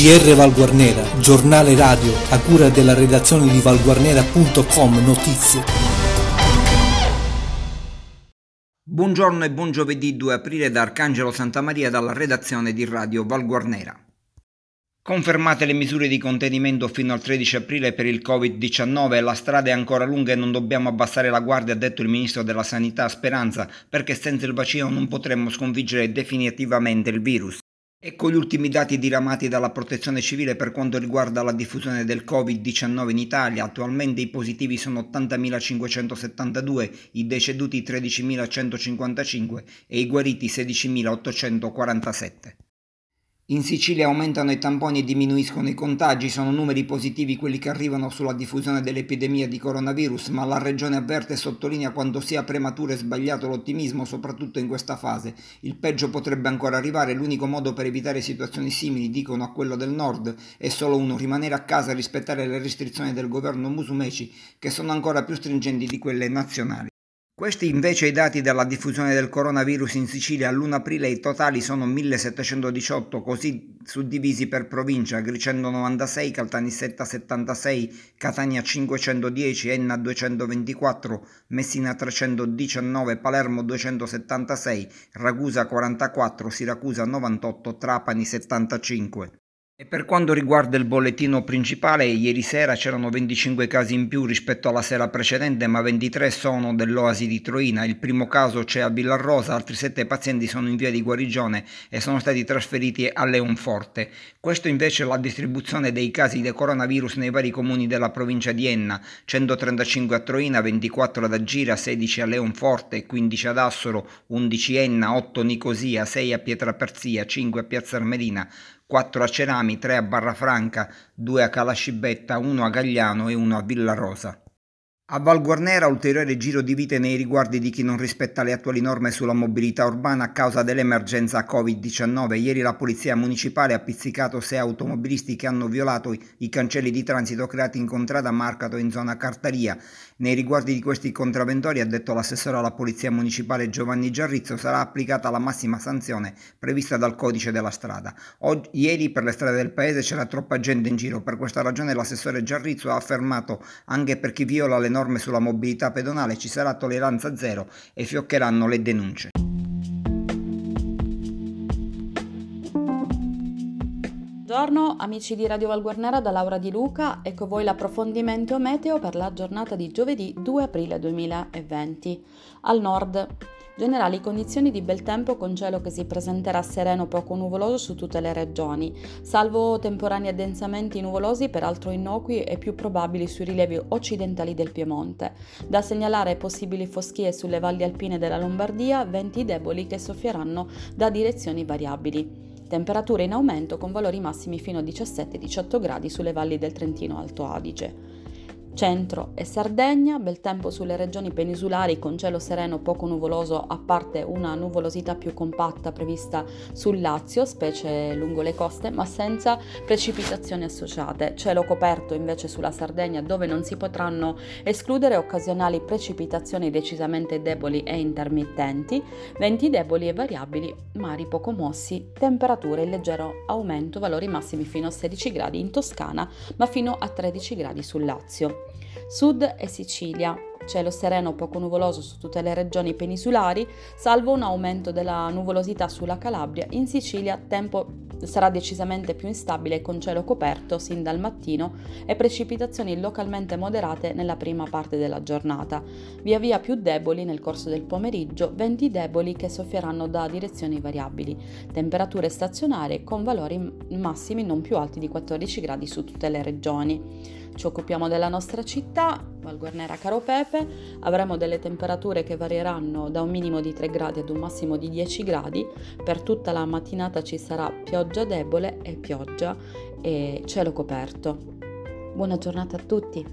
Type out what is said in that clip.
GR Valguarnera, giornale radio a cura della redazione di valguarnera.com Notizie. Buongiorno e buon giovedì 2 aprile da Arcangelo Santamaria dalla redazione di Radio Valguarnera. Confermate le misure di contenimento fino al 13 aprile per il Covid-19, la strada è ancora lunga e non dobbiamo abbassare la guardia, ha detto il ministro della Sanità Speranza, perché senza il vaccino non potremmo sconfiggere definitivamente il virus. Ecco gli ultimi dati diramati dalla Protezione Civile per quanto riguarda la diffusione del Covid-19 in Italia. Attualmente i positivi sono 80.572, i deceduti 13.155 e i guariti 16.847. In Sicilia aumentano i tamponi e diminuiscono i contagi, sono numeri positivi quelli che arrivano sulla diffusione dell'epidemia di coronavirus, ma la regione avverte e sottolinea quanto sia prematuro e sbagliato l'ottimismo, soprattutto in questa fase. Il peggio potrebbe ancora arrivare, l'unico modo per evitare situazioni simili, dicono a quello del nord, è solo uno, rimanere a casa e rispettare le restrizioni del governo Musumeci, che sono ancora più stringenti di quelle nazionali. Questi invece i dati della diffusione del coronavirus in Sicilia all'1 aprile i totali sono 1718, così suddivisi per provincia, Agricento 96, Caltanissetta 76, Catania 510, Enna 224, Messina 319, Palermo 276, Ragusa 44, Siracusa 98, Trapani 75. E per quanto riguarda il bollettino principale, ieri sera c'erano 25 casi in più rispetto alla sera precedente, ma 23 sono dell'Oasi di Troina. Il primo caso c'è a Villarrosa, altri 7 pazienti sono in via di guarigione e sono stati trasferiti a Leonforte. Questo invece è la distribuzione dei casi di coronavirus nei vari comuni della provincia di Enna, 135 a Troina, 24 ad Agira, 16 a Leonforte, 15 ad Assolo, 11 a Enna, 8 a Nicosia, 6 a Pietraperzia, 5 a Piazza Armerina, 4 a Cerami, 3 a Barrafranca, 2 a Calascibetta, 1 a Gagliano e 1 a Villarosa. A Val Guarnera ulteriore giro di vite nei riguardi di chi non rispetta le attuali norme sulla mobilità urbana a causa dell'emergenza Covid-19. Ieri la polizia municipale ha pizzicato sei automobilisti che hanno violato i cancelli di transito creati in contrada Marcato in zona Cartaria. Nei riguardi di questi contravventori, ha detto l'assessore alla polizia municipale Giovanni Giarrizzo, sarà applicata la massima sanzione prevista dal codice della strada. Oggi, ieri per le strade del paese c'era troppa gente in giro, per questa ragione l'assessore Giarrizzo ha affermato anche per chi viola le norme norme sulla mobilità pedonale ci sarà tolleranza zero e fioccheranno le denunce. Buongiorno amici di Radio Valguarnera da Laura Di Luca, ecco voi l'approfondimento meteo per la giornata di giovedì 2 aprile 2020. Al nord Generali condizioni di bel tempo con cielo che si presenterà sereno poco nuvoloso su tutte le regioni, salvo temporanei addensamenti nuvolosi peraltro innocui e più probabili sui rilievi occidentali del Piemonte. Da segnalare possibili foschie sulle valli alpine della Lombardia, venti deboli che soffieranno da direzioni variabili. Temperature in aumento con valori massimi fino a 17-18 gradi sulle valli del Trentino Alto Adige. Centro e Sardegna, bel tempo sulle regioni peninsulari con cielo sereno poco nuvoloso, a parte una nuvolosità più compatta prevista sul Lazio, specie lungo le coste, ma senza precipitazioni associate. Cielo coperto invece sulla Sardegna dove non si potranno escludere occasionali precipitazioni decisamente deboli e intermittenti, venti deboli e variabili, mari poco mossi, temperature in leggero aumento, valori massimi fino a 16 gradi in Toscana, ma fino a 13 gradi sul Lazio. Sud e Sicilia, cielo sereno poco nuvoloso su tutte le regioni peninsulari, salvo un aumento della nuvolosità sulla Calabria. In Sicilia tempo sarà decisamente più instabile con cielo coperto sin dal mattino e precipitazioni localmente moderate nella prima parte della giornata, via via più deboli nel corso del pomeriggio, venti deboli che soffieranno da direzioni variabili, temperature stazionarie con valori massimi non più alti di 14 gradi su tutte le regioni. Ci occupiamo della nostra città, Valguarnera Caro Pepe, avremo delle temperature che varieranno da un minimo di 3 gradi ad un massimo di 10 gradi, per tutta la mattinata ci sarà pioggia debole e pioggia e cielo coperto. Buona giornata a tutti!